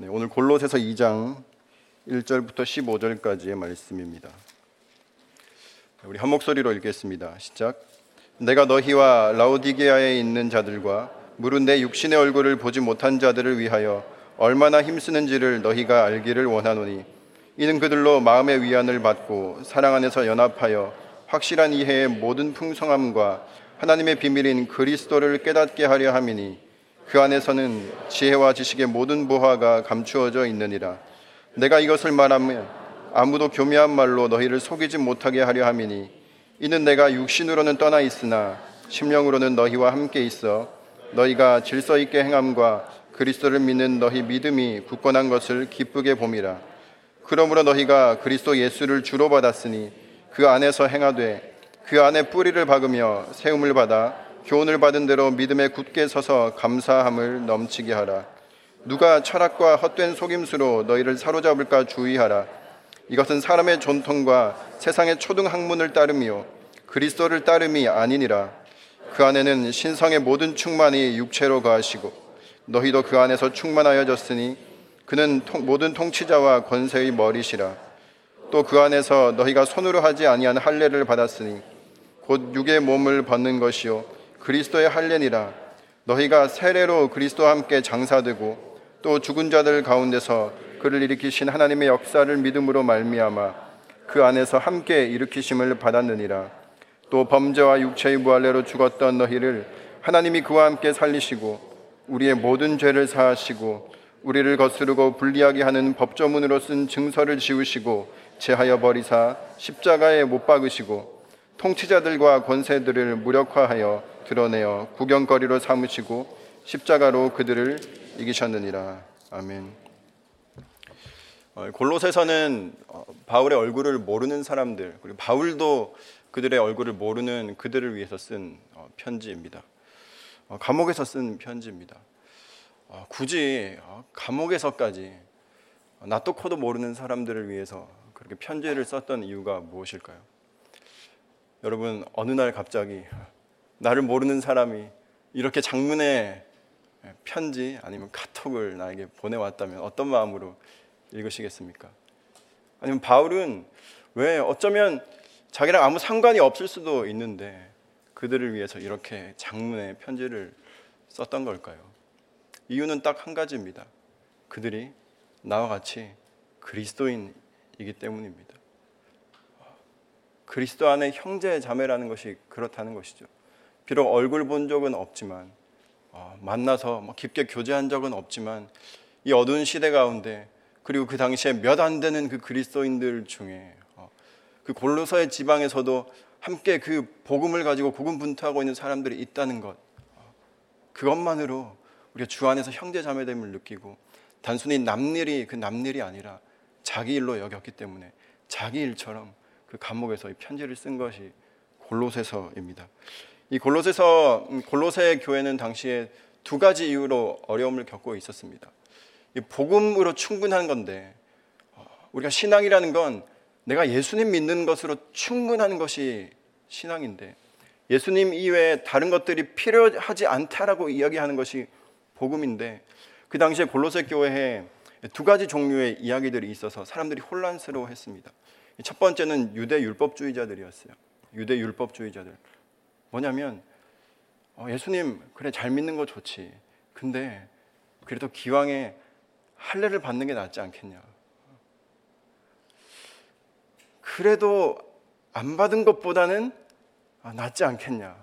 네, 오늘 골로새서 2장 1절부터 15절까지의 말씀입니다. 우리 한 목소리로 읽겠습니다. 시작. 내가 너희와 라오디게아에 있는 자들과 무릇 내 육신의 얼굴을 보지 못한 자들을 위하여 얼마나 힘쓰는지를 너희가 알기를 원하노니 이는 그들로 마음의 위안을 받고 사랑 안에서 연합하여 확실한 이해의 모든 풍성함과 하나님의 비밀인 그리스도를 깨닫게 하려 함이니 그 안에서는 지혜와 지식의 모든 보화가 감추어져 있느니라. 내가 이것을 말하면 아무도 교묘한 말로 너희를 속이지 못하게 하려 함이니 이는 내가 육신으로는 떠나 있으나 심령으로는 너희와 함께 있어 너희가 질서 있게 행함과 그리스도를 믿는 너희 믿음이 굳건한 것을 기쁘게 봄이라. 그러므로 너희가 그리스도 예수를 주로 받았으니 그 안에서 행하되 그 안에 뿌리를 박으며 세움을 받아 교훈을 받은 대로 믿음에 굳게 서서 감사함을 넘치게 하라. 누가 철학과 헛된 속임수로 너희를 사로잡을까 주의하라. 이것은 사람의 전통과 세상의 초등 학문을 따르며 그리스도를 따름이 아니니라. 그 안에는 신성의 모든 충만이 육체로 거하시고 너희도 그 안에서 충만하여졌으니 그는 통, 모든 통치자와 권세의 머리시라. 또 그 안에서 너희가 손으로 하지 아니한 할례를 받았으니 곧 육의 몸을 벗는 것이요 그리스도의 할례니라. 너희가 세례로 그리스도와 함께 장사되고 또 죽은 자들 가운데서 그를 일으키신 하나님의 역사를 믿음으로 말미암아 그 안에서 함께 일으키심을 받았느니라. 또 범죄와 육체의 무할례로 죽었던 너희를 하나님이 그와 함께 살리시고 우리의 모든 죄를 사하시고 우리를 거스르고 불리하게 하는 법조문으로 쓴 증서를 지우시고 제하여 버리사 십자가에 못 박으시고 통치자들과 권세들을 무력화하여 드러내어 구경거리로 삼으시고 십자가로 그들을 이기셨느니라. 아멘. 어, 골로새서는 어, 바울의 얼굴을 모르는 사람들 그리고 바울도 그들의 얼굴을 모르는 그들을 위해서 쓴 어, 편지입니다. 감옥에서 쓴 편지입니다. 굳이 감옥에서까지 나도 코도 모르는 사람들을 위해서 그렇게 편지를 썼던 이유가 무엇일까요? 여러분 어느 날 갑자기 나를 모르는 사람이 이렇게 장문의 편지 아니면 카톡을 나에게 보내왔다면 어떤 마음으로 읽으시겠습니까? 아니면 바울은 왜 어쩌면 자기랑 아무 상관이 없을 수도 있는데 그들을 위해서 이렇게 장문의 편지를 썼던 걸까요? 이유는 딱 한 가지입니다. 그들이 나와 같이 그리스도인이기 때문입니다. 그리스도 안에 형제 자매라는 것이 그렇다는 것이죠. 비록 얼굴 본 적은 없지만 어, 만나서 뭐 깊게 교제한 적은 없지만 이 어두운 시대 가운데 그리고 그 당시에 몇 안 되는 그 그리스도인들 중에 어, 그 골로서의 지방에서도 함께 그 복음을 가지고 고군분투하고 있는 사람들이 있다는 것 어, 그것만으로 우리가 주 안에서 형제 자매됨을 느끼고 단순히 남일이 그 남일이 아니라 자기 일로 여겼기 때문에 자기 일처럼 그 감옥에서 이 편지를 쓴 것이 골로새서입니다. 이 골로새서 음, 골로새 교회는 당시에 두 가지 이유로 어려움을 겪고 있었습니다. 복음으로 충분한 건데 어, 우리가 신앙이라는 건 내가 예수님 믿는 것으로 충분한 것이 신앙인데 예수님 이외에 다른 것들이 필요하지 않다라고 이야기하는 것이 복음인데 그 당시에 골로새 교회에 두 가지 종류의 이야기들이 있어서 사람들이 혼란스러워했습니다. 첫 번째는 유대 율법주의자들이었어요. 유대 율법주의자들. 뭐냐면 어, 예수님 그래 잘 믿는 거 좋지. 근데 그래도 기왕에 할례를 받는 게 낫지 않겠냐. 그래도 안 받은 것보다는 아, 낫지 않겠냐.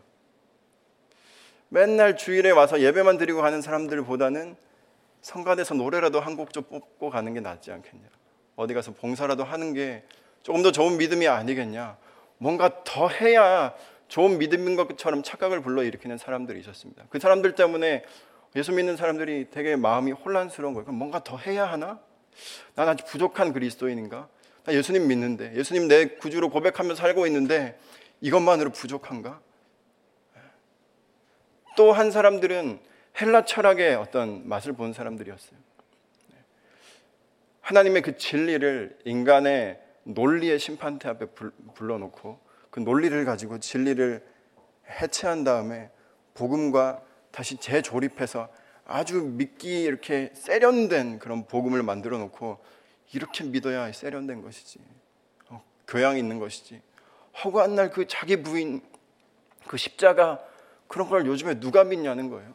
맨날 주일에 와서 예배만 드리고 가는 사람들보다는 성가대에서 노래라도 한 곡 좀 뽑고 가는 게 낫지 않겠냐. 어디 가서 봉사라도 하는 게 조금 더 좋은 믿음이 아니겠냐. 뭔가 더 해야 좋은 믿음인 것처럼 착각을 불러일으키는 사람들이 있었습니다. 그 사람들 때문에 예수 믿는 사람들이 되게 마음이 혼란스러운 거예요. 그럼 뭔가 더 해야 하나? 난 아주 부족한 그리스도인인가? 나 예수님 믿는데, 예수님 내 구주로 고백하며 살고 있는데 이것만으로 부족한가? 또 한 사람들은 헬라 철학의 어떤 맛을 본 사람들이었어요. 하나님의 그 진리를 인간의 논리의 심판대 앞에 불러놓고 그 논리를 가지고 진리를 해체한 다음에 복음과 다시 재조립해서 아주 믿기 이렇게 세련된 그런 복음을 만들어 놓고 이렇게 믿어야 세련된 것이지. 어, 교양이 있는 것이지. 허구한 날 그 자기 부인 그 십자가 그런 걸 요즘에 누가 믿냐는 거예요.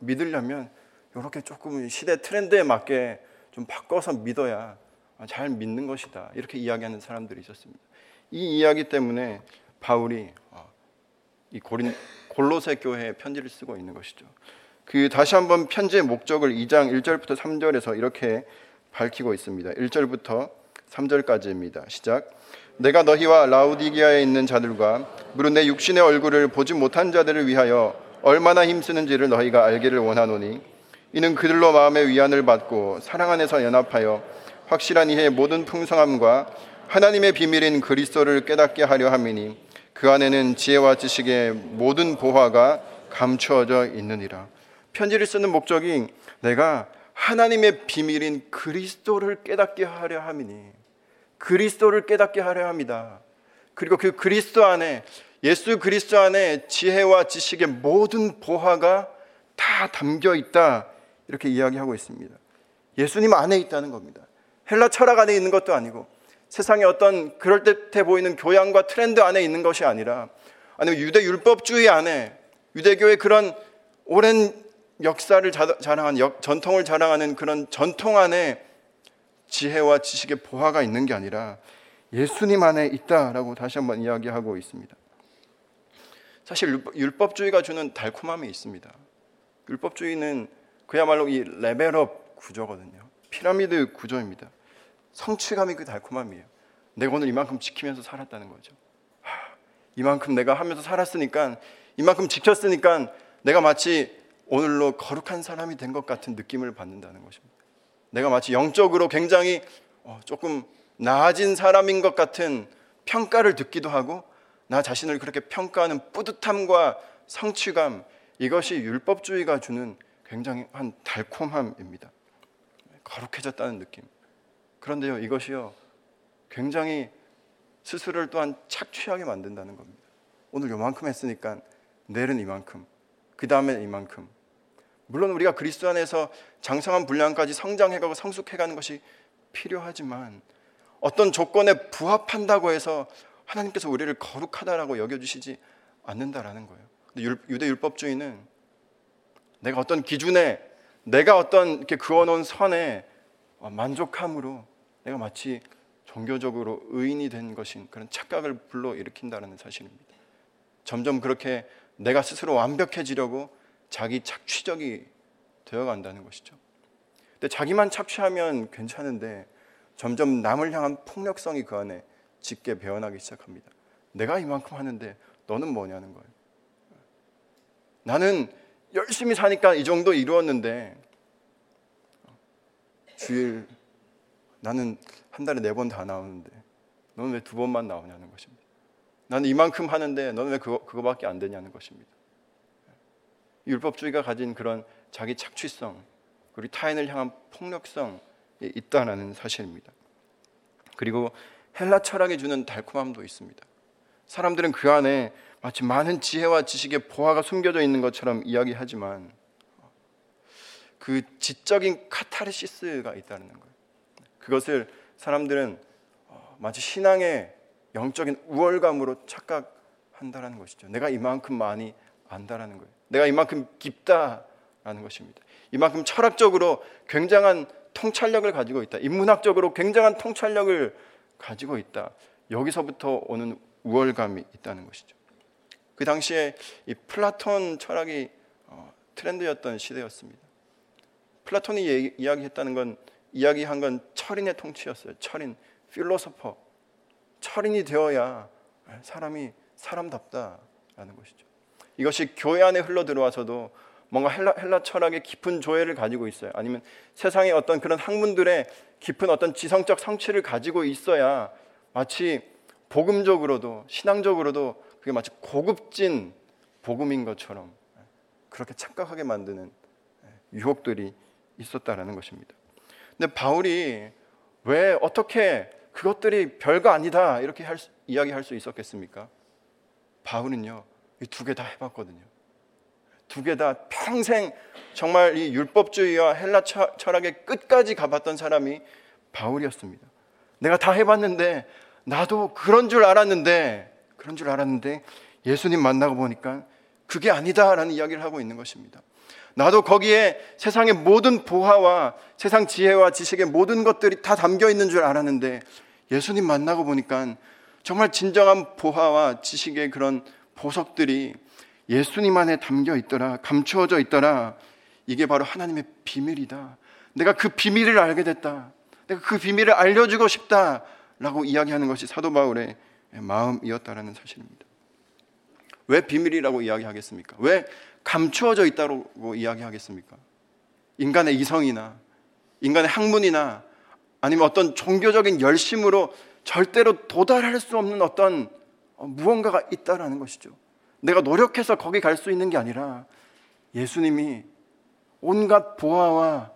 믿으려면 이렇게 조금 시대 트렌드에 맞게 좀 바꿔서 믿어야 잘 믿는 것이다. 이렇게 이야기하는 사람들이 있었습니다. 이 이야기 때문에 바울이 어, 이 고린 골로새 교회에 편지를 쓰고 있는 것이죠. 그 다시 한번 편지의 목적을 2장 1절부터 3절에서 이렇게 밝히고 있습니다. 1절부터 3절까지입니다. 시작. 내가 너희와 라우디기아에 있는 자들과 무릇 내 육신의 얼굴을 보지 못한 자들을 위하여 얼마나 힘쓰는지를 너희가 알기를 원하노니 이는 그들로 마음의 위안을 받고 사랑 안에서 연합하여 확실한 이해 모든 풍성함과 하나님의 비밀인 그리스도를 깨닫게 하려 함이니 그 안에는 지혜와 지식의 모든 보화가 감추어져 있느니라. 편지를 쓰는 목적이 내가 하나님의 비밀인 그리스도를 깨닫게 하려 함이니 그리스도를 깨닫게 하려 합니다. 그리고 그 그리스도 안에 예수 그리스도 안에 지혜와 지식의 모든 보화가 다 담겨 있다. 이렇게 이야기하고 있습니다. 예수님 안에 있다는 겁니다. 헬라 철학 안에 있는 것도 아니고 세상의 어떤 그럴듯해 보이는 교양과 트렌드 안에 있는 것이 아니라 아니면 유대 율법주의 안에 유대교의 그런 오랜 역사를 자랑한 전통을 자랑하는 그런 전통 안에 지혜와 지식의 보화가 있는 게 아니라 예수님 안에 있다라고 다시 한번 이야기하고 있습니다. 사실 율법주의가 주는 달콤함이 있습니다. 율법주의는 그야말로 이 레벨업 구조거든요. 피라미드 구조입니다. 성취감이 그 달콤함이에요. 내가 오늘 이만큼 지키면서 살았다는 거죠. 하, 이만큼 내가 하면서 살았으니까 이만큼 지켰으니까 내가 마치 오늘로 거룩한 사람이 된 것 같은 느낌을 받는다는 것입니다. 내가 마치 영적으로 굉장히 어, 조금 나아진 사람인 것 같은 평가를 듣기도 하고 나 자신을 그렇게 평가하는 뿌듯함과 성취감 이것이 율법주의가 주는 굉장히 한 달콤함입니다. 거룩해졌다는 느낌. 그런데요, 이것이요 굉장히 스스로를 또한 착취하게 만든다는 겁니다. 오늘 요만큼 했으니까 내일은 이만큼, 그 다음에 이만큼. 물론 우리가 그리스도 안에서 장성한 분량까지 성장해가고 성숙해가는 것이 필요하지만 어떤 조건에 부합한다고 해서 하나님께서 우리를 거룩하다라고 여겨주시지 않는다라는 거예요. 유대 율법주의는 내가 어떤 기준에 내가 어떤 이렇게 그어놓은 선에 만족함으로 내가 마치 종교적으로 의인이 된 것인 그런 착각을 불러일으킨다는 사실입니다. 점점 그렇게 내가 스스로 완벽해지려고 자기 착취적이 되어 간다는 것이죠. 근데 자기만 착취하면 괜찮은데 점점 남을 향한 폭력성이 그 안에 짙게 배어나기 시작합니다. 내가 이만큼 하는데 너는 뭐냐는 거예요. 나는 열심히 사니까 이 정도 이루었는데 주일 나는 한 달에 네 번 다 나오는데 너는 왜 두 번만 나오냐는 것입니다. 나는 이만큼 하는데 너는 왜 그거, 그거밖에 안 되냐는 것입니다. 율법주의가 가진 그런 자기 착취성, 그리고 타인을 향한 폭력성이 있다는 사실입니다. 그리고 헬라 철학이 주는 달콤함도 있습니다. 사람들은 그 안에 마치 많은 지혜와 지식의 보화가 숨겨져 있는 것처럼 이야기하지만 그 지적인 카타르시스가 있다는 거예요. 그것을 사람들은 어, 마치 신앙의 영적인 우월감으로 착각한다라는 것이죠. 내가 이만큼 많이 안다라는 거예요. 내가 이만큼 깊다라는 것입니다. 이만큼 철학적으로 굉장한 통찰력을 가지고 있다. 인문학적으로 굉장한 통찰력을 가지고 있다. 여기서부터 오는 우월감이 있다는 것이죠. 그 당시에 이 플라톤 철학이 어, 트렌드였던 시대였습니다. 플라톤이 이야기했다는 건 이야기한 건 철인의 통치였어요. 철인, philosopher. 철인이 되어야 사람이 사람답다라는 것이죠. 이것이 교회 안에 흘러 들어와서도 뭔가 헬라, 헬라 철학의 깊은 조예를 가지고 있어요. 아니면 세상의 어떤 그런 학문들의 깊은 어떤 지성적 성취를 가지고 있어야 마치 복음적으로도 신앙적으로도 그게 마치 고급진 복음인 것처럼 그렇게 착각하게 만드는 유혹들이 있었다라는 것입니다. 근데 바울이 왜 어떻게 그것들이 별거 아니다 이렇게 할 수, 이야기할 수 있었겠습니까? 바울은요 이 두 개 다 해봤거든요. 두 개 다 평생 정말 이 율법주의와 헬라 철학의 끝까지 가봤던 사람이 바울이었습니다. 내가 다 해봤는데 나도 그런 줄 알았는데 그런 줄 알았는데 예수님 만나고 보니까 그게 아니다라는 이야기를 하고 있는 것입니다. 나도 거기에 세상의 모든 보화와 세상 지혜와 지식의 모든 것들이 다 담겨 있는 줄 알았는데 예수님 만나고 보니까 정말 진정한 보화와 지식의 그런 보석들이 예수님 안에 담겨 있더라, 감추어져 있더라. 이게 바로 하나님의 비밀이다. 내가 그 비밀을 알게 됐다. 내가 그 비밀을 알려주고 싶다. 라고 이야기하는 것이 사도 바울의 마음이었다라는 사실입니다. 왜 비밀이라고 이야기하겠습니까? 왜 감추어져 있다고 이야기하겠습니까? 인간의 이성이나 인간의 학문이나 아니면 어떤 종교적인 열심으로 절대로 도달할 수 없는 어떤 무언가가 있다라는 것이죠. 내가 노력해서 거기 갈 수 있는 게 아니라 예수님이 온갖 보화와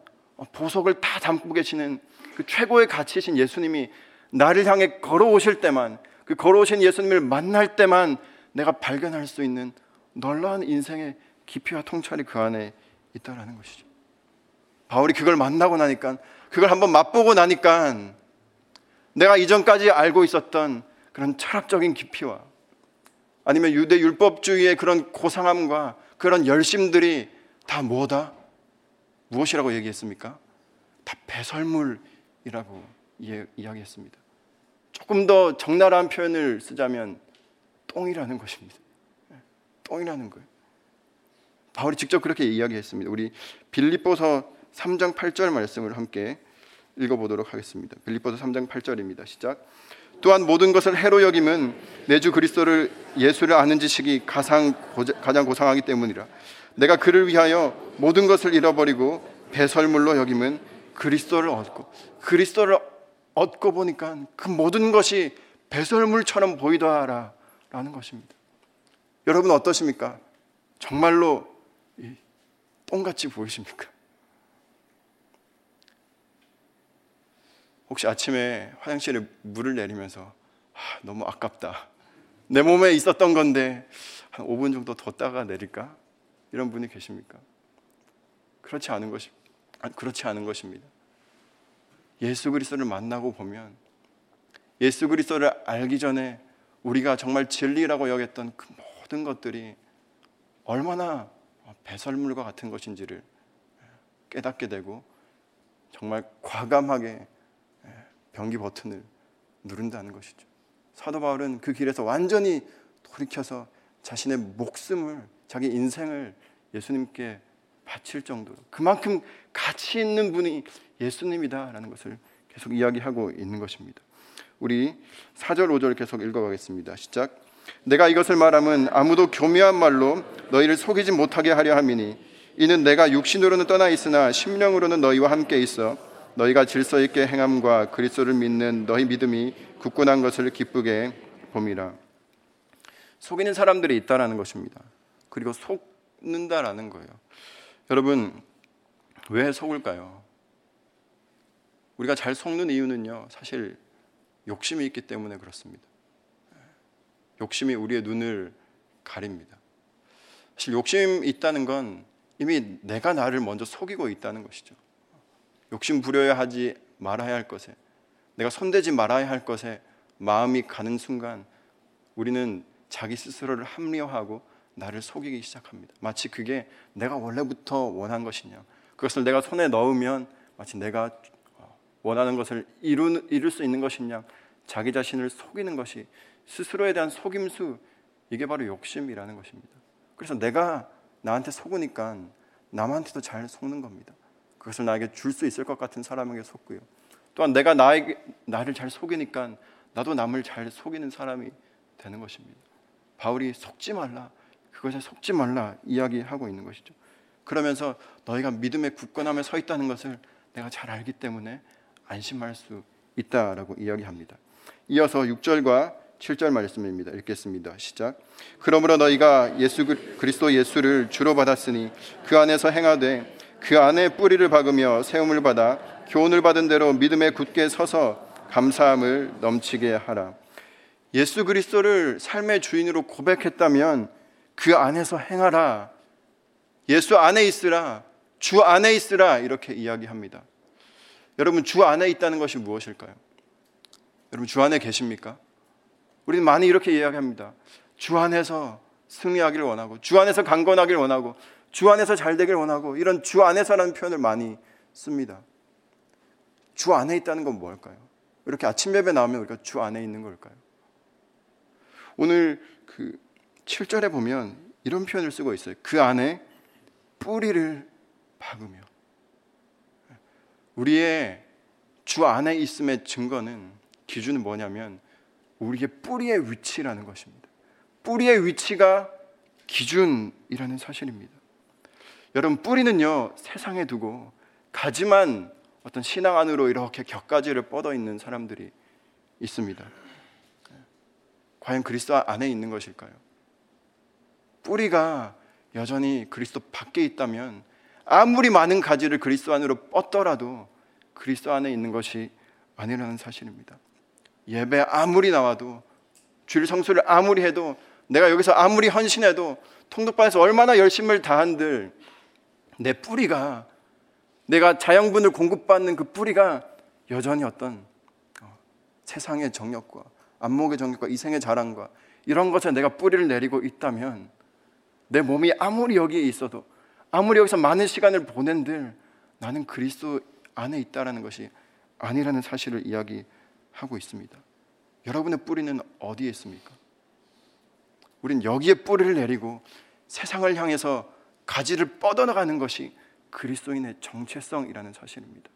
보석을 다 담고 계시는 그 최고의 가치이신 예수님이 나를 향해 걸어오실 때만 그 걸어오신 예수님을 만날 때만 내가 발견할 수 있는 놀라운 인생의 깊이와 통찰이 그 안에 있다라는 것이죠. 바울이 그걸 만나고 나니까 그걸 한번 맛보고 나니까 내가 이전까지 알고 있었던 그런 철학적인 깊이와 아니면 유대 율법주의의 그런 고상함과 그런 열심들이 다 뭐다? 무엇이라고 얘기했습니까? 다 배설물이라고 이야기했습니다. 조금 더 적나라한 표현을 쓰자면 똥이라는 것입니다. 똥이라는 거예요. 바울이 직접 그렇게 이야기했습니다. 우리 빌립보서 3장 8절 말씀을 함께 읽어보도록 하겠습니다. 빌립보서 3장 8절입니다. 시작. 또한 모든 것을 해로 여김은 내 주 그리스도를 예수를 아는 지식이 가장 가장 고상하기 때문이라. 내가 그를 위하여 모든 것을 잃어버리고 배설물로 여김은 그리스도를 얻고 그리스도를 얻고 보니까 그 모든 것이 배설물처럼 보이더라라는 것입니다. 여러분 어떠십니까? 정말로 똥같이 보이십니까? 혹시 아침에 화장실에 물을 내리면서 아, 너무 아깝다. 내 몸에 있었던 건데 한 5분 정도 뒀다가 내릴까? 이런 분이 계십니까? 그렇지 않은 것이 그렇지 않은 것입니다. 예수 그리스도를 만나고 보면 예수 그리스도를 알기 전에 우리가 정말 진리라고 여겼던 그 모든 것들이 얼마나 배설물과 같은 것인지를 깨닫게 되고 정말 과감하게 변기 버튼을 누른다는 것이죠. 사도 바울은 그 길에서 완전히 돌이켜서 자신의 목숨을 자기 인생을 예수님께 바칠 정도로 그만큼 가치 있는 분이 예수님이다라는 것을 계속 이야기하고 있는 것입니다. 우리 4절 5절 계속 읽어가겠습니다. 시작. 내가 이것을 말함은 아무도 교묘한 말로 너희를 속이지 못하게 하려 함이니 이는 내가 육신으로는 떠나 있으나 심령으로는 너희와 함께 있어 너희가 질서 있게 행함과 그리스도를 믿는 너희 믿음이 굳건한 것을 기쁘게 봄이라. 속이는 사람들이 있다라는 것입니다. 그리고 속는다라는 거예요. 여러분 왜 속을까요? 우리가 잘 속는 이유는요. 사실 욕심이 있기 때문에 그렇습니다. 욕심이 우리의 눈을 가립니다. 사실 욕심 있다는 건 이미 내가 나를 먼저 속이고 있다는 것이죠. 욕심 부려야 하지 말아야 할 것에 내가 손대지 말아야 할 것에 마음이 가는 순간 우리는 자기 스스로를 합리화하고 나를 속이기 시작합니다. 마치 그게 내가 원래부터 원한 것이냐. 그것을 내가 손에 넣으면 마치 내가 원하는 것을 이룰 수 있는 것이냐. 자기 자신을 속이는 것이 스스로에 대한 속임수 이게 바로 욕심이라는 것입니다. 그래서 내가 나한테 속으니까 남한테도 잘 속는 겁니다. 그것을 나에게 줄 수 있을 것 같은 사람에게 속고요. 또한 내가 나에게 나를 잘 속이니까 나도 남을 잘 속이는 사람이 되는 것입니다. 바울이 속지 말라. 그것에 속지 말라 이야기하고 있는 것이죠. 그러면서 너희가 믿음의 굳건함에 서 있다는 것을 내가 잘 알기 때문에 안심할 수 있다라고 이야기합니다. 이어서 6절과 7절 말씀입니다. 읽겠습니다. 시작. 그러므로 너희가 예수 그리스도 예수를 주로 받았으니 그 안에서 행하되 그 안에 뿌리를 박으며 세움을 받아 교훈을 받은 대로 믿음에 굳게 서서 감사함을 넘치게 하라. 예수 그리스도를 삶의 주인으로 고백했다면 그 안에서 행하라. 예수 안에 있으라, 주 안에 있으라 이렇게 이야기합니다. 여러분 주 안에 있다는 것이 무엇일까요? 여러분 주 안에 계십니까? 우리는 많이 이렇게 이야기합니다. 주 안에서 승리하기를 원하고 주 안에서 강건하기를 원하고 주 안에서 잘 되길 원하고 이런 주 안에서라는 표현을 많이 씁니다. 주 안에 있다는 건 뭘까요? 이렇게 아침 예배 나오면 우리가 주 안에 있는 걸까요? 오늘 그 7절에 보면 이런 표현을 쓰고 있어요. 그 안에 뿌리를 박으며 우리의 주 안에 있음의 증거는 기준은 뭐냐면 우리의 뿌리의 위치라는 것입니다. 뿌리의 위치가 기준이라는 사실입니다. 여러분 뿌리는요 세상에 두고 가지만 어떤 신앙 안으로 이렇게 격가지를 뻗어 있는 사람들이 있습니다. 과연 그리스도 안에 있는 것일까요? 뿌리가 여전히 그리스도 밖에 있다면 아무리 많은 가지를 그리스도 안으로 뻗더라도 그리스도 안에 있는 것이 아니라는 사실입니다. 예배 아무리 나와도 주일 성수를 아무리 해도 내가 여기서 아무리 헌신해도 통독반에서 얼마나 열심을 다한들 내 뿌리가 내가 자양분을 공급받는 그 뿌리가 여전히 어떤 어, 세상의 정욕과 안목의 정욕과 이생의 자랑과 이런 것에 내가 뿌리를 내리고 있다면 내 몸이 아무리 여기에 있어도 아무리 여기서 많은 시간을 보낸들 나는 그리스도 안에 있다라는 것이 아니라는 사실을 이야기 하고 있습니다. 여러분의 뿌리는 어디에 있습니까? 우린 여기에 뿌리를 내리고 세상을 향해서 가지를 뻗어나가는 것이 그리스도인의 정체성이라는 사실입니다.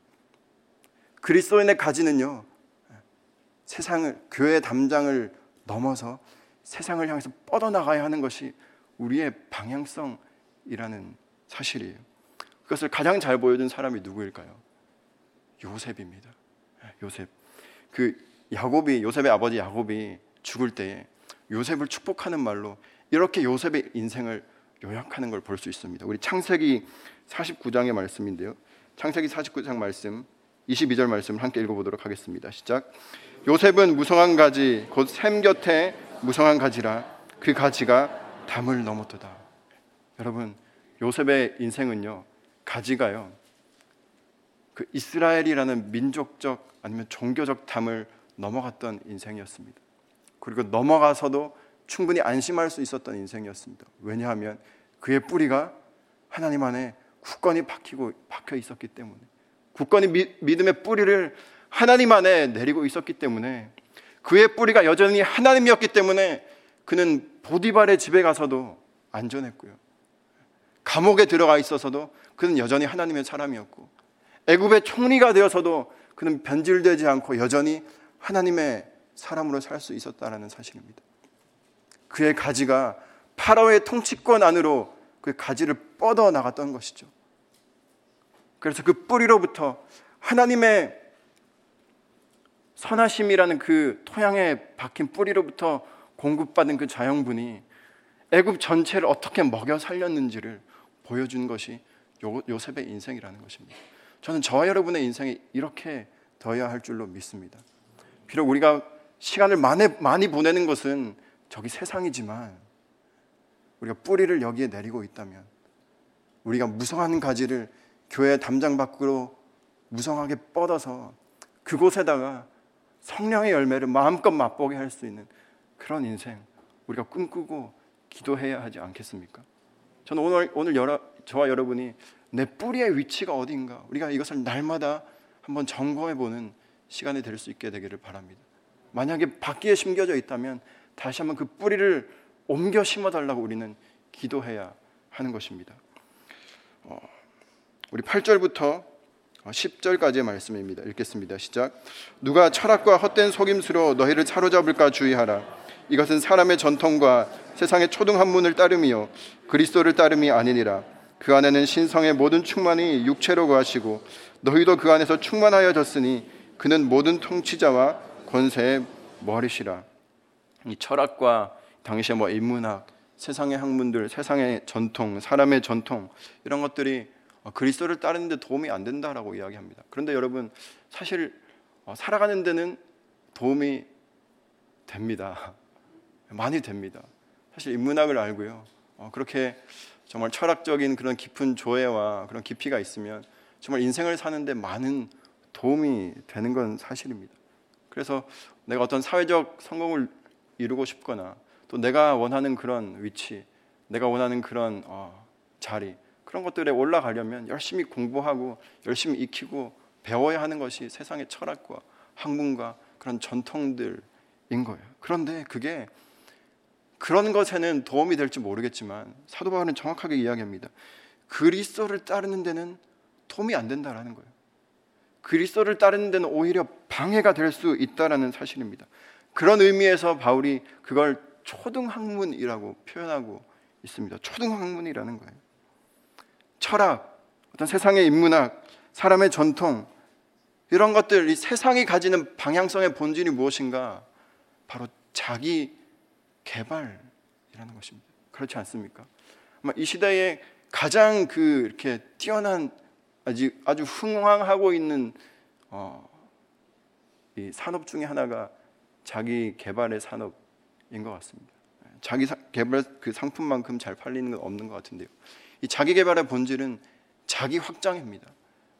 그리스도인의 가지는요, 세상을, 교회 담장을 넘어서 세상을 향해서 뻗어나가야 하는 것이 우리의 방향성이라는 사실이에요. 그것을 가장 잘 보여준 사람이 누구일까요? 요셉입니다. 요셉. 그 야곱이 요셉의 아버지 야곱이 죽을 때에 요셉을 축복하는 말로 이렇게 요셉의 인생을 요약하는 걸 볼 수 있습니다. 우리 창세기 49장의 말씀인데요. 창세기 49장 말씀 22절 말씀을 함께 읽어보도록 하겠습니다. 시작. 요셉은 무성한 가지 곧 샘 곁에 무성한 가지라 그 가지가 담을 넘었도다. 여러분 요셉의 인생은요 가지가요 그 이스라엘이라는 민족적 아니면 종교적 담을 넘어갔던 인생이었습니다. 그리고 넘어가서도 충분히 안심할 수 있었던 인생이었습니다. 왜냐하면 그의 뿌리가 하나님 안에 굳건히 박히고 박혀 있었기 때문에 굳건히 미, 믿음의 뿌리를 하나님 안에 내리고 있었기 때문에 그의 뿌리가 여전히 하나님이었기 때문에 그는 보디발의 집에 가서도 안전했고요. 감옥에 들어가 있어서도 그는 여전히 하나님의 사람이었고 애굽의 총리가 되어서도 그는 변질되지 않고 여전히 하나님의 사람으로 살 수 있었다라는 사실입니다. 그의 가지가 파라오의 통치권 안으로 그 가지를 뻗어 나갔던 것이죠. 그래서 그 뿌리로부터 하나님의 선하심이라는 그 토양에 박힌 뿌리로부터 공급받은 그 자연분이 애굽 전체를 어떻게 먹여 살렸는지를 보여준 것이 요, 셉의 인생이라는 것입니다. 저는 저와 여러분의 인생이 이렇게 되어야 할 줄로 믿습니다. 비록 우리가 시간을 많이, 많이 보내는 것은 저기 세상이지만 우리가 뿌리를 여기에 내리고 있다면 우리가 무성한 가지를 교회 담장 밖으로 무성하게 뻗어서 그곳에다가 성령의 열매를 마음껏 맛보게 할 수 있는 그런 인생 우리가 꿈꾸고 기도해야 하지 않겠습니까? 저는 오늘 오늘 여러, 저와 여러분이 내 뿌리의 위치가 어딘가 우리가 이것을 날마다 한번 점검해 보는 시간이 될 수 있게 되기를 바랍니다. 만약에 바퀴에 심겨져 있다면 다시 한번 그 뿌리를 옮겨 심어 달라고 우리는 기도해야 하는 것입니다. 어, 우리 8절부터 10절까지의 말씀입니다. 읽겠습니다. 시작. 누가 철학과 헛된 속임수로 너희를 사로잡을까 주의하라. 이것은 사람의 전통과 세상의 초등 한문을 따름이요 그리스도를 따름이 아니니라. 그 안에는 신성의 모든 충만이 육체로 거하시고 너희도 그 안에서 충만하여졌으니 그는 모든 통치자와 권세의 머리시라. 이 철학과 당시의 뭐 인문학, 세상의 학문들, 세상의 전통, 사람의 전통 이런 것들이 그리스도를 따르는데 도움이 안 된다라고 이야기합니다. 그런데 여러분 사실 어, 살아가는 데는 도움이 됩니다. 많이 됩니다. 사실 인문학을 알고요. 어, 그렇게 정말 철학적인 그런 깊은 조예와 그런 깊이가 있으면 정말 인생을 사는데 많은 도움이 되는 건 사실입니다. 그래서 내가 어떤 사회적 성공을 이루고 싶거나 또 내가 원하는 그런 위치, 내가 원하는 그런 어, 자리 그런 것들에 올라가려면 열심히 공부하고 열심히 익히고 배워야 하는 것이 세상의 철학과 학문과 그런 전통들인 거예요. 그런데 그게 그런 것에는 도움이 될지 모르겠지만 사도 바울은 정확하게 이야기합니다. 그리스도를 따르는 데는 도움이 안 된다라는 거예요. 그리스도를 따르는 데는 오히려 방해가 될 수 있다라는 사실입니다. 그런 의미에서 바울이 그걸 초등학문이라고 표현하고 있습니다. 초등학문이라는 거예요. 철학, 어떤 세상의 인문학, 사람의 전통 이런 것들 이 세상이 가지는 방향성의 본질이 무엇인가? 바로 자기 개발이라는 것입니다. 그렇지 않습니까? 아마 이 시대에 가장 그 이렇게 뛰어난 아주 아주 흥황하고 있는 어, 이 산업 중에 하나가 자기 개발의 산업인 것 같습니다. 자기 개발 그 상품만큼 잘 팔리는 건 없는 것 같은데요. 이 자기 개발의 본질은 자기 확장입니다.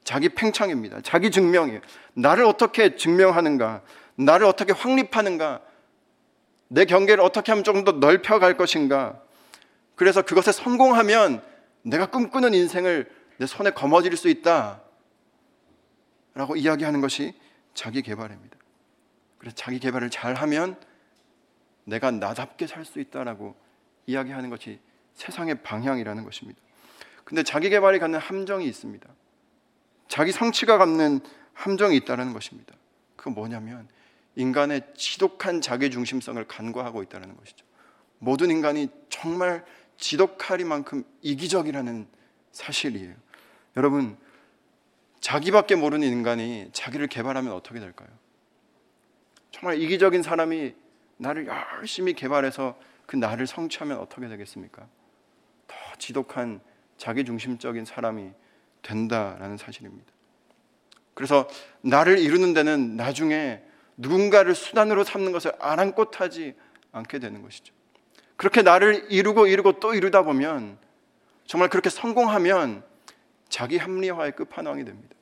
자기 팽창입니다. 자기 증명이에요. 나를 어떻게 증명하는가? 나를 어떻게 확립하는가? 내 경계를 어떻게 하면 조금 더 넓혀갈 것인가? 그래서 그것에 성공하면 내가 꿈꾸는 인생을 내 손에 거머쥘 수 있다. 라고 이야기하는 것이 자기 개발입니다. 그래서 자기 개발을 잘 하면 내가 나답게 살 수 있다라고 이야기하는 것이 세상의 방향이라는 것입니다. 근데 자기 개발이 갖는 함정이 있습니다. 자기 성취가 갖는 함정이 있다는 것입니다. 그 뭐냐면 인간의 지독한 자기 중심성을 간과하고 있다는 것이죠. 모든 인간이 정말 지독하리만큼 이기적이라는 사실이에요. 여러분, 자기밖에 모르는 인간이 자기를 개발하면 어떻게 될까요? 정말 이기적인 사람이 나를 열심히 개발해서 그 나를 성취하면 어떻게 되겠습니까? 더 지독한 자기 중심적인 사람이 된다라는 사실입니다. 그래서 나를 이루는 데는 나중에 누군가를 수단으로 삼는 것을 아랑곳하지 않게 되는 것이죠. 그렇게 나를 이루고 이루고 또 이루다 보면 정말 그렇게 성공하면 자기 합리화의 끝판왕이 됩니다.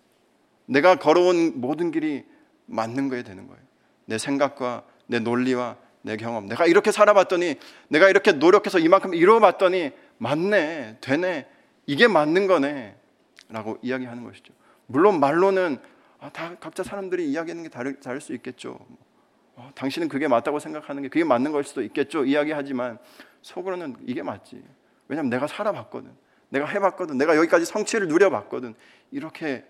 내가 걸어온 모든 길이 맞는 거에 되는 거예요. 내 생각과 내 논리와 내 경험. 내가 이렇게 살아봤더니, 내가 이렇게 노력해서 이만큼 이루어봤더니, 맞네, 되네, 이게 맞는 거네. 라고 이야기하는 것이죠. 물론 말로는 아, 다 각자 사람들이 이야기하는 게 다를, 다를 수 있겠죠. 어, 당신은 그게 맞다고 생각하는 게 그게 맞는 걸 수도 있겠죠. 이야기하지만 속으로는 이게 맞지. 왜냐하면 내가 살아봤거든. 내가 해봤거든. 내가 여기까지 성취를 누려봤거든. 이렇게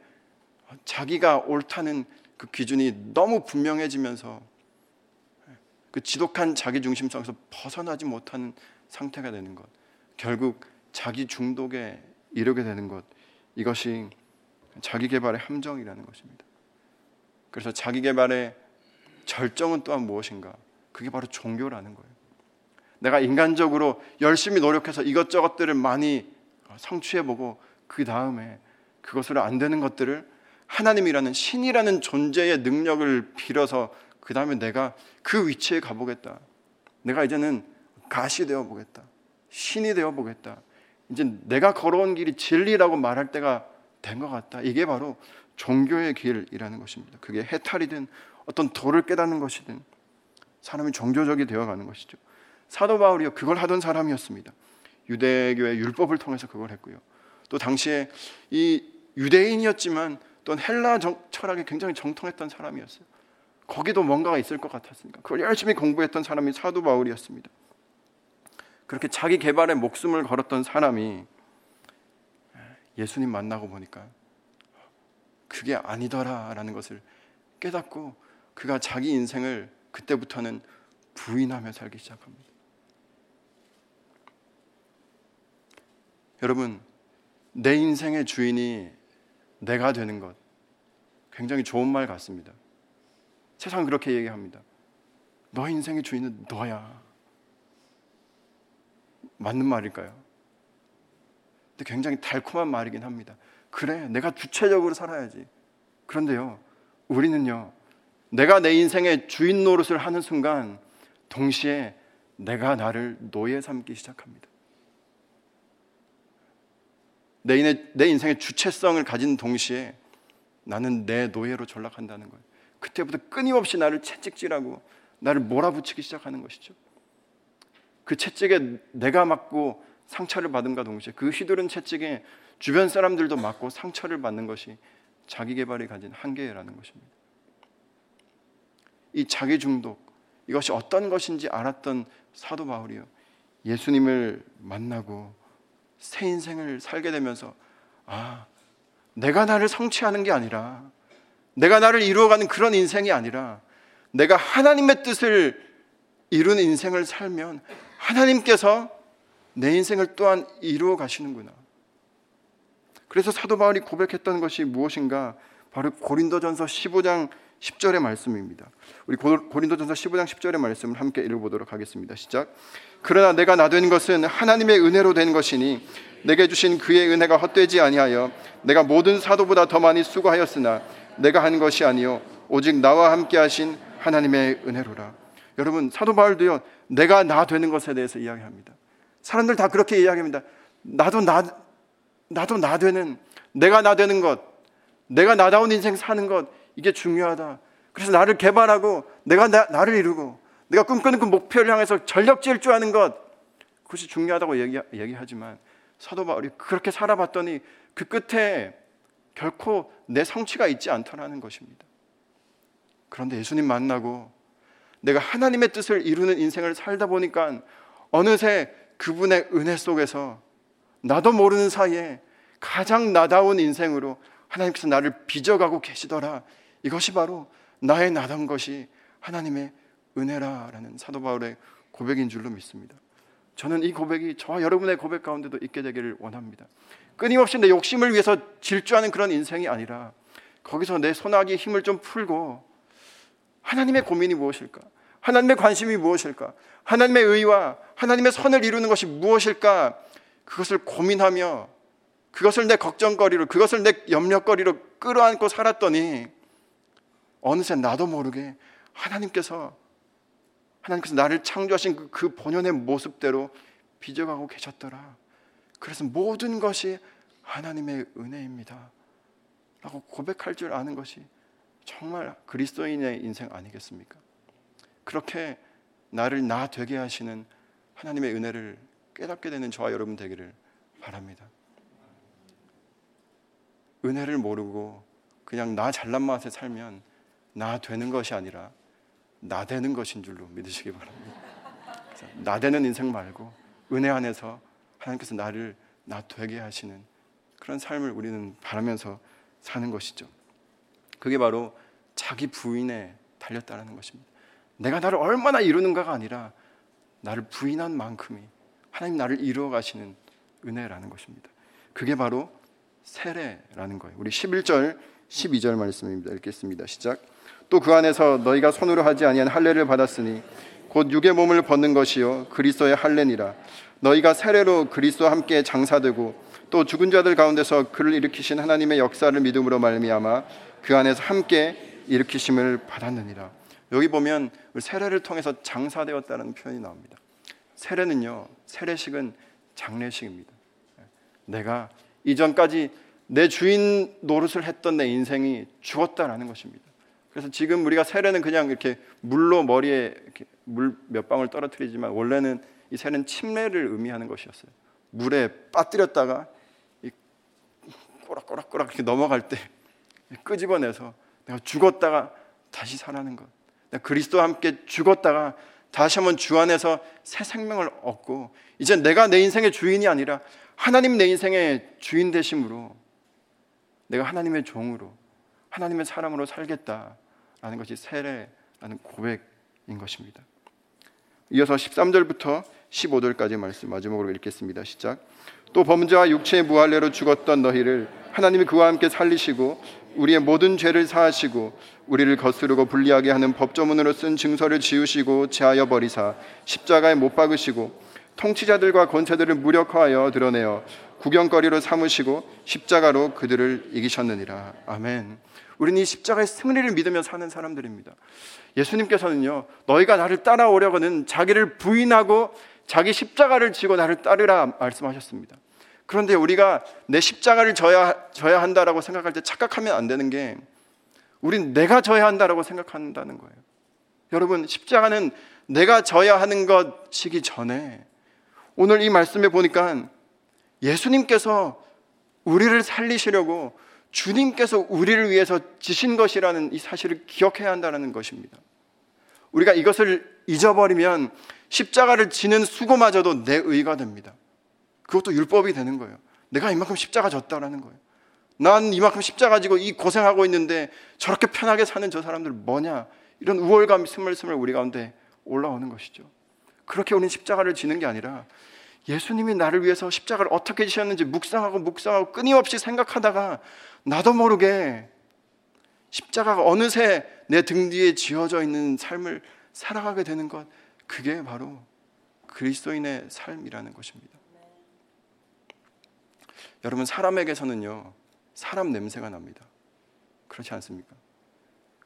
자기가 옳다는 그 기준이 너무 분명해지면서 그 지독한 자기 중심성에서 벗어나지 못하는 상태가 되는 것. 결국 자기 중독에 이르게 되는 것. 이것이 자기 개발의 함정이라는 것입니다. 그래서 자기 개발의 절정은 또한 무엇인가? 그게 바로 종교라는 거예요. 내가 인간적으로 열심히 노력해서 이것저것들을 많이 성취해보고 그 다음에 그것으로 안 되는 것들을 하나님이라는 신이라는 존재의 능력을 빌어서 그 다음에 내가 그 위치에 가보겠다. 내가 이제는 가시 되어 보겠다. 신이 되어 보겠다. 이제 내가 걸어온 길이 진리라고 말할 때가 된 것 같다. 이게 바로 종교의 길이라는 것입니다. 그게 해탈이든 어떤 도를 깨닫는 것이든 사람이 종교적이 되어가는 것이죠. 사도 바울이요 그걸 하던 사람이었습니다. 유대교의 율법을 통해서 그걸 했고요. 또 당시에 이 유대인이었지만 또 헬라 정, 철학에 굉장히 정통했던 사람이었어요. 거기도 뭔가가 있을 것 같았으니까 그걸 열심히 공부했던 사람이 사도 바울이었습니다. 그렇게 자기 개발에 목숨을 걸었던 사람이 예수님 만나고 보니까 그게 아니더라라는 것을 깨닫고 그가 자기 인생을 그때부터는 부인하며 살기 시작합니다. 여러분, 내 인생의 주인이 내가 되는 것 굉장히 좋은 말 같습니다. 세상 그렇게 얘기합니다. 너 인생의 주인은 너야. 맞는 말일까요? 굉장히 달콤한 말이긴 합니다. 그래, 내가 주체적으로 살아야지. 그런데요, 우리는요, 내가 내 인생의 주인 노릇을 하는 순간, 동시에 내가 나를 노예 삼기 시작합니다. 내, 인의, 내 인생의 주체성을 가진 동시에 나는 내 노예로 전락한다는 거예요. 그때부터 끊임없이 나를 채찍질하고 나를 몰아붙이기 시작하는 것이죠. 그 채찍에 내가 맞고 상처를 받은가 동시에 그 휘두른 채찍에 주변 사람들도 맞고 상처를 받는 것이 자기 개발이 가진 한계라는 것입니다. 이 자기 중독 이것이 어떤 것인지 알았던 사도 바울이요. 예수님을 만나고 새 인생을 살게 되면서 아, 내가 나를 성취하는 게 아니라 내가 나를 이루어가는 그런 인생이 아니라 내가 하나님의 뜻을 이룬 인생을 살면 하나님께서 내 인생을 또한 이루어 가시는구나. 그래서 사도 바울이 고백했던 것이 무엇인가? 바로 고린도전서 15장 10절의 말씀입니다. 우리 고린도전서 15장 10절의 말씀을 함께 읽어보도록 하겠습니다. 시작. 그러나 내가 나 된 것은 하나님의 은혜로 된 것이니 내게 주신 그의 은혜가 헛되지 아니하여 내가 모든 사도보다 더 많이 수고하였으나 내가 한 것이 아니요 오직 나와 함께 하신 하나님의 은혜로라. 여러분 사도 바울도요 내가 나 되는 것에 대해서 이야기합니다. 사람들 다 그렇게 이야기합니다. 나도 나 나도 나 되는 내가 나 되는 것, 내가 나다운 인생 사는 것 이게 중요하다. 그래서 나를 개발하고 내가 나, 나를 이루고 내가 꿈꾸는 그 목표를 향해서 전력 질주하는 것 그것이 중요하다고 얘기, 얘기하지만 사도 바울이 그렇게 살아봤더니 그 끝에 결코 내 성취가 있지 않더라는 것입니다. 그런데 예수님 만나고 내가 하나님의 뜻을 이루는 인생을 살다 보니까 어느새 그분의 은혜 속에서 나도 모르는 사이에 가장 나다운 인생으로 하나님께서 나를 빚어가고 계시더라. 이것이 바로 나의 나던 것이 하나님의 은혜라라는 사도 바울의 고백인 줄로 믿습니다. 저는 이 고백이 저와 여러분의 고백 가운데도 있게 되기를 원합니다. 끊임없이 내 욕심을 위해서 질주하는 그런 인생이 아니라 거기서 내 소나기 힘을 좀 풀고 하나님의 고민이 무엇일까? 하나님의 관심이 무엇일까? 하나님의 의와 하나님의 선을 이루는 것이 무엇일까? 그것을 고민하며 그것을 내 걱정거리로 그것을 내 염려거리로 끌어안고 살았더니 어느새 나도 모르게 하나님께서 하나님께서 나를 창조하신 그, 그 본연의 모습대로 빚어가고 계셨더라. 그래서 모든 것이 하나님의 은혜입니다. 라고 고백할 줄 아는 것이 정말 그리스도인의 인생 아니겠습니까? 그렇게 나를 나 되게 하시는 하나님의 은혜를 깨닫게 되는 저와 여러분 되기를 바랍니다. 은혜를 모르고 그냥 나 잘난 맛에 살면 나 되는 것이 아니라 나 되는 것인 줄로 믿으시기 바랍니다. 나 되는 인생 말고 은혜 안에서 하나님께서 나를 나 되게 하시는 그런 삶을 우리는 바라면서 사는 것이죠. 그게 바로 자기 부인에 달렸다는 것입니다. 내가 나를 얼마나 이루는가가 아니라 나를 부인한 만큼이 하나님 나를 이루어 가시는 은혜라는 것입니다. 그게 바로 세례라는 거예요. 우리 11절, 12절 말씀입니다. 읽겠습니다. 시작. 또 그 안에서 너희가 손으로 하지 아니한 할례를 받았으니 곧 육의 몸을 벗는 것이요 그리스도의 할례니라. 너희가 세례로 그리스도와 함께 장사되고 또 죽은 자들 가운데서 그를 일으키신 하나님의 역사를 믿음으로 말미암아 그 안에서 함께 일으키심을 받았느니라. 여기 보면 세례를 통해서 장사되었다는 표현이 나옵니다. 세례는요, 세례식은 장례식입니다. 내가 이전까지 내 주인 노릇을 했던 내 인생이 죽었다라는 것입니다. 그래서 지금 우리가 세례는 그냥 이렇게 물로 머리에 물 몇 방울 떨어뜨리지만 원래는 이 세례는 침례를 의미하는 것이었어요. 물에 빠뜨렸다가 꼬락꼬락꼬락 이렇게 넘어갈 때 끄집어내서 내가 죽었다가 다시 살아는 것. 그리스도와 함께 죽었다가 다시 한번 주 안에서 새 생명을 얻고 이제 내가 내 인생의 주인이 아니라 하나님 내 인생의 주인 되심으로 내가 하나님의 종으로 하나님의 사람으로 살겠다라는 것이 세례라는 고백인 것입니다. 이어서 13절부터 15절까지 말씀 마지막으로 읽겠습니다. 시작. 또 범죄와 육체의 무할례로 죽었던 너희를 하나님이 그와 함께 살리시고 우리의 모든 죄를 사하시고 우리를 거스르고 불리하게 하는 법조문으로 쓴 증서를 지우시고 제하여 버리사 십자가에 못 박으시고 통치자들과 권세들을 무력화하여 드러내어 구경거리로 삼으시고 십자가로 그들을 이기셨느니라. 아멘. 우리는 이 십자가의 승리를 믿으며 사는 사람들입니다. 예수님께서는요, 너희가 나를 따라오려거는 자기를 부인하고 자기 십자가를 지고 나를 따르라 말씀하셨습니다. 그런데 우리가 내 십자가를 져야, 져야 한다라고 생각할 때 착각하면 안 되는 게 우린 내가 져야 한다라고 생각한다는 거예요. 여러분, 십자가는 내가 져야 하는 것이기 전에 오늘 이 말씀에 보니까 예수님께서 우리를 살리시려고 주님께서 우리를 위해서 지신 것이라는 이 사실을 기억해야 한다는 것입니다. 우리가 이것을 잊어버리면 십자가를 지는 수고마저도 내 의가 됩니다. 그것도 율법이 되는 거예요. 내가 이만큼 십자가 졌다라는 거예요. 난 이만큼 십자가 지고 이 고생하고 있는데 저렇게 편하게 사는 저 사람들 뭐냐? 이런 우월감이 스물스물 우리 가운데 올라오는 것이죠. 그렇게 우리는 십자가를 지는 게 아니라 예수님이 나를 위해서 십자가를 어떻게 지셨는지 묵상하고 묵상하고 끊임없이 생각하다가 나도 모르게 십자가가 어느새 내 등 뒤에 지어져 있는 삶을 살아가게 되는 것 그게 바로 그리스도인의 삶이라는 것입니다. 여러분 사람에게서는요 사람 냄새가 납니다. 그렇지 않습니까?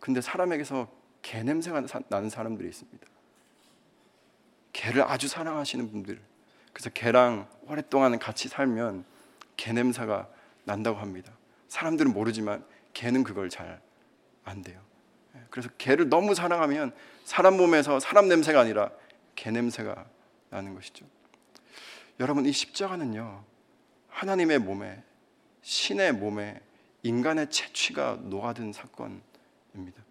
근데 사람에게서 개 냄새가 나는 사람들이 있습니다. 개를 아주 사랑하시는 분들. 그래서 개랑 오랫동안 같이 살면 개 냄새가 난다고 합니다. 사람들은 모르지만 개는 그걸 잘 안 돼요. 예, 그래서 개를 너무 사랑하면 사람 몸에서 사람 냄새가 아니라 개 냄새가 나는 것이죠. 여러분 이 십자가는요 하나님의 몸에 신의 몸에 인간의 채취가 녹아든 사건입니다.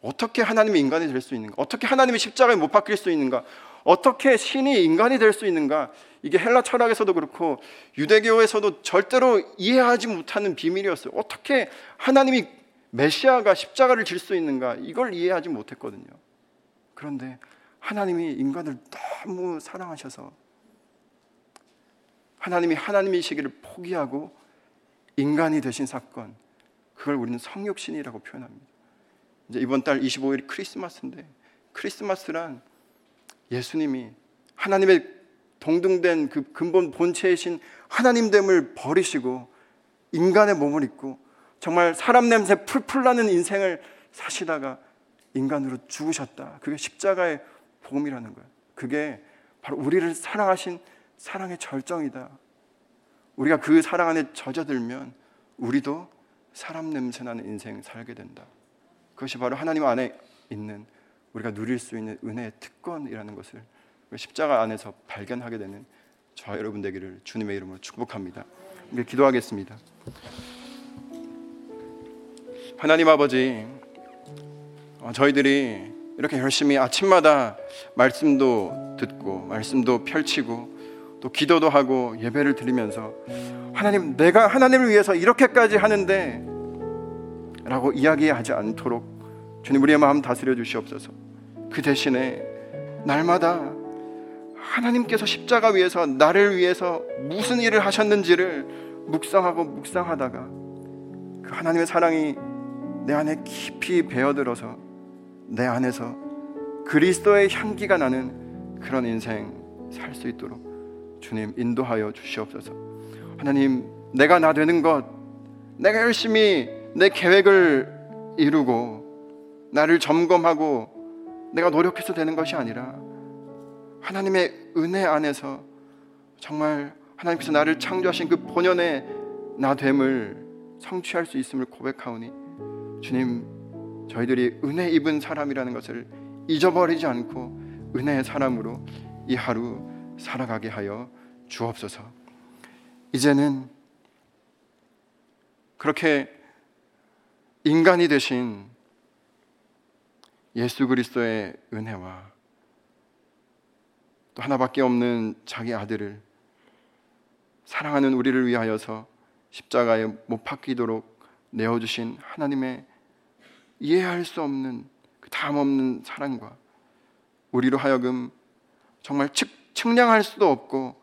어떻게 하나님이 인간이 될 수 있는가? 어떻게 하나님이 십자가에 못 박힐 수 있는가? 어떻게 신이 인간이 될 수 있는가? 이게 헬라 철학에서도 그렇고 유대교에서도 절대로 이해하지 못하는 비밀이었어요. 어떻게 하나님이 메시아가 십자가를 질 수 있는가? 이걸 이해하지 못했거든요. 그런데 하나님이 인간을 너무 사랑하셔서 하나님이 하나님이시기를 포기하고 인간이 되신 사건, 그걸 우리는 성육신이라고 표현합니다. 이제 이번 달 25일 크리스마스인데 크리스마스란 예수님이 하나님의 동등된 그 근본 본체이신 하나님됨을 버리시고 인간의 몸을 입고 정말 사람 냄새 풀풀 나는 인생을 사시다가 인간으로 죽으셨다. 그게 십자가의 복음이라는 거예요. 그게 바로 우리를 사랑하신 사랑의 절정이다. 우리가 그 사랑 안에 젖어들면 우리도 사람 냄새 나는 인생 살게 된다. 그것이 바로 하나님 안에 있는 우리가 누릴 수 있는 은혜의 특권이라는 것을 십자가 안에서 발견하게 되는 저 여러분 되기를 주님의 이름으로 축복합니다. 이제 기도하겠습니다. 하나님 아버지, 어, 저희들이 이렇게 열심히 아침마다 말씀도 듣고 말씀도 펼치고 또 기도도 하고 예배를 드리면서 하나님 내가 하나님을 위해서 이렇게까지 하는데 라고 이야기하지 않도록 주님 우리의 마음 다스려 주시옵소서. 그 대신에 날마다 하나님께서 십자가 위에서 나를 위해서 무슨 일을 하셨는지를 묵상하고 묵상하다가 그 하나님의 사랑이 내 안에 깊이 배어들어서 내 안에서 그리스도의 향기가 나는 그런 인생 살 수 있도록 주님 인도하여 주시옵소서. 하나님 내가 나 되는 것 내가 열심히 내 계획을 이루고 나를 점검하고 내가 노력해서 되는 것이 아니라 하나님의 은혜 안에서 정말 하나님께서 나를 창조하신 그 본연의 나됨을 성취할 수 있음을 고백하오니 주님 저희들이 은혜 입은 사람이라는 것을 잊어버리지 않고 은혜의 사람으로 이 하루 살아가게 하여 주옵소서. 이제는 그렇게 인간이 되신 예수 그리스도의 은혜와 또 하나밖에 없는 자기 아들을 사랑하는 우리를 위하여서 십자가에 못 박히도록 내어주신 하나님의 이해할 수 없는 그 다음 없는 사랑과 우리로 하여금 정말 측, 측량할 수도 없고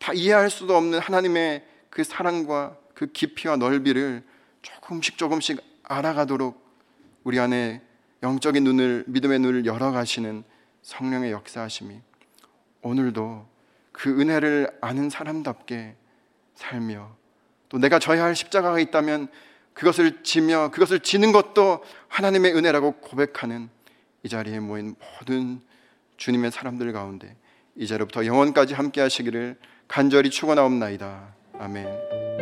다 이해할 수도 없는 하나님의 그 사랑과 그 깊이와 넓이를 조금씩 조금씩 알아가도록 우리 안에 영적인 눈을 믿음의 눈을 열어 가시는 성령의 역사하심이 오늘도 그 은혜를 아는 사람답게 살며 또 내가 져야 할 십자가가 있다면 그것을 지며 그것을 지는 것도 하나님의 은혜라고 고백하는 이 자리에 모인 모든 주님의 사람들 가운데 이제로부터 영원까지 함께 하시기를 간절히 축원하옵나이다. 아멘.